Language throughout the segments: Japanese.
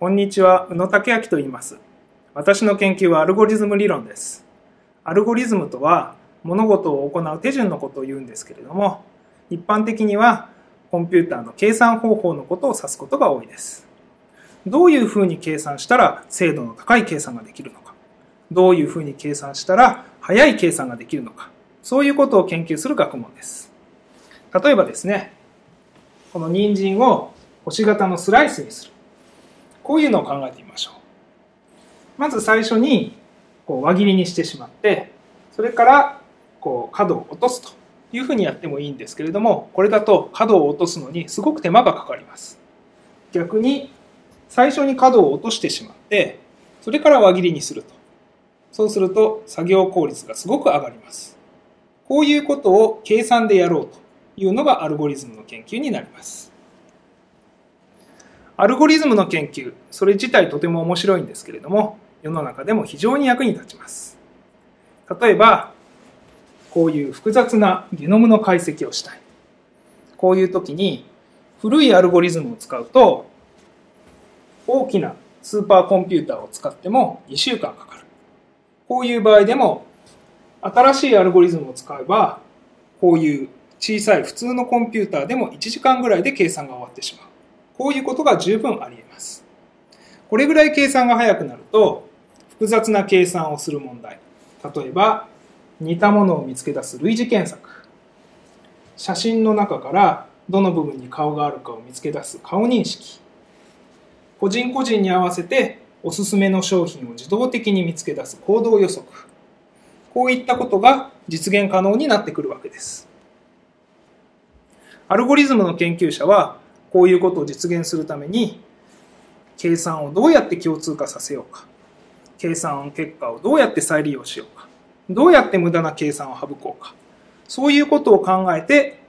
こんにちは、宇野武明と言います。私の研究はアルゴリズム理論です。アルゴリズムとは、物事を行う手順のことを言うんですけれども、一般的にはコンピューターの計算方法のことを指すことが多いです。どういうふうに計算したら精度の高い計算ができるのか、どういうふうに計算したら早い計算ができるのか、そういうことを研究する学問です。例えばですね、この人参を星型のスライスにする。こういうのを考えてみましょう。まず最初にこう輪切りにしてしまって、それからこう角を落とすというふうにやってもいいんですけれども、これだと角を落とすのにすごく手間がかかります。逆に最初に角を落としてしまって、それから輪切りにすると。そうすると作業効率がすごく上がります。こういうことを計算でやろうというのがアルゴリズムの研究になります。アルゴリズムの研究、それ自体とても面白いんですけれども、世の中でも非常に役に立ちます。例えば、こういう複雑なゲノムの解析をしたい。こういう時に古いアルゴリズムを使うと、大きなスーパーコンピューターを使っても2週間かかる。こういう場合でも、新しいアルゴリズムを使えば、こういう小さい普通のコンピューターでも1時間ぐらいで計算が終わってしまう。こういうことが十分あり得ます。これぐらい計算が早くなると、複雑な計算をする問題。例えば、似たものを見つけ出す類似検索。写真の中からどの部分に顔があるかを見つけ出す顔認識。個人個人に合わせておすすめの商品を自動的に見つけ出す行動予測。こういったことが実現可能になってくるわけです。アルゴリズムの研究者はこういうことを実現するために計算をどうやって共通化させようか。計算結果をどうやって再利用しようか。どうやって無駄な計算を省こうか。そういうことを考えて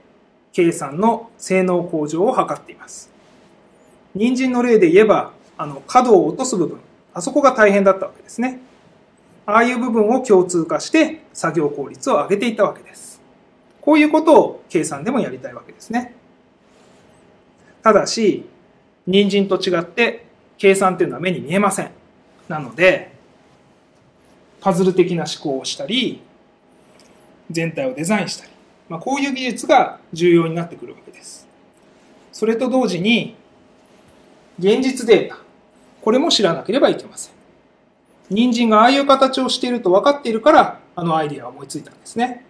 計算の性能向上を図っています。人参の例で言えばあの角を落とす部分。あそこが大変だったわけですね。ああいう部分を共通化して作業効率を上げていったわけです。こういうことを計算でもやりたいわけですね。ただし、人参と違って計算っていうのは目に見えません。なので、パズル的な思考をしたり、全体をデザインしたり、まあ、こういう技術が重要になってくるわけです。それと同時に、現実データ、これも知らなければいけません。人参がああいう形をしていると分かっているから、あのアイディアを思いついたんですね。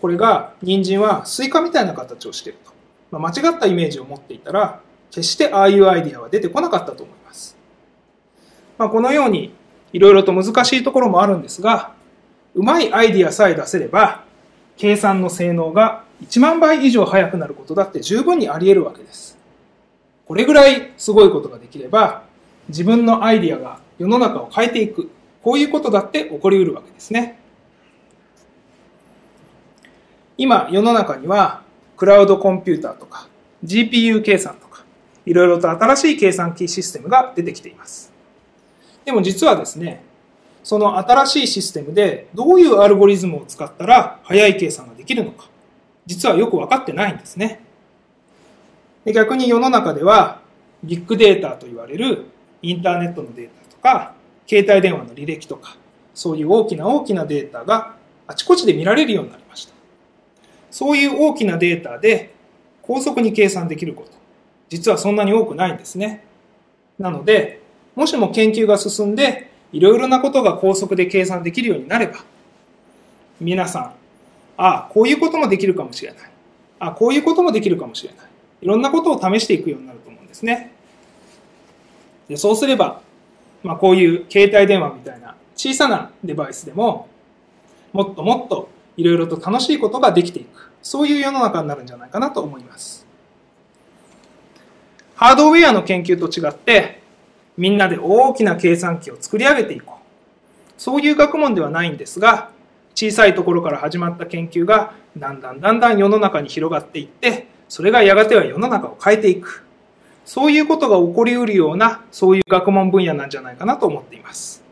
これが、人参はスイカみたいな形をしていると。まあ、間違ったイメージを持っていたら、決してああいうアイディアは出てこなかったと思います。まあ、このように、いろいろと難しいところもあるんですが、うまいアイディアさえ出せれば、計算の性能が1万倍以上速くなることだって十分にあり得るわけです。これぐらいすごいことができれば、自分のアイディアが世の中を変えていく、こういうことだって起こり得るわけですね。今、世の中には、クラウドコンピューターとか GPU 計算とかいろいろと新しい計算機システムが出てきています。でも実はですね、その新しいシステムでどういうアルゴリズムを使ったら速い計算ができるのか、実はよく分かってないんですね。で逆に世の中ではビッグデータと言われるインターネットのデータとか携帯電話の履歴とかそういう大きな大きなデータがあちこちで見られるようになりました。そういう大きなデータで高速に計算できること、実はそんなに多くないんですね。なので、もしも研究が進んで、いろいろなことが高速で計算できるようになれば、皆さん、ああ、こういうこともできるかもしれない。ああ、こういうこともできるかもしれない。いろんなことを試していくようになると思うんですね。でそうすれば、まあ、こういう携帯電話みたいな小さなデバイスでも、もっともっといろいろと楽しいことができていく。そういう世の中になるんじゃないかなと思います。ハードウェアの研究と違って、みんなで大きな計算機を作り上げていこう。そういう学問ではないんですが、小さいところから始まった研究が、だんだんだんだん世の中に広がっていって、それがやがては世の中を変えていく。そういうことが起こりうるような、そういう学問分野なんじゃないかなと思っています。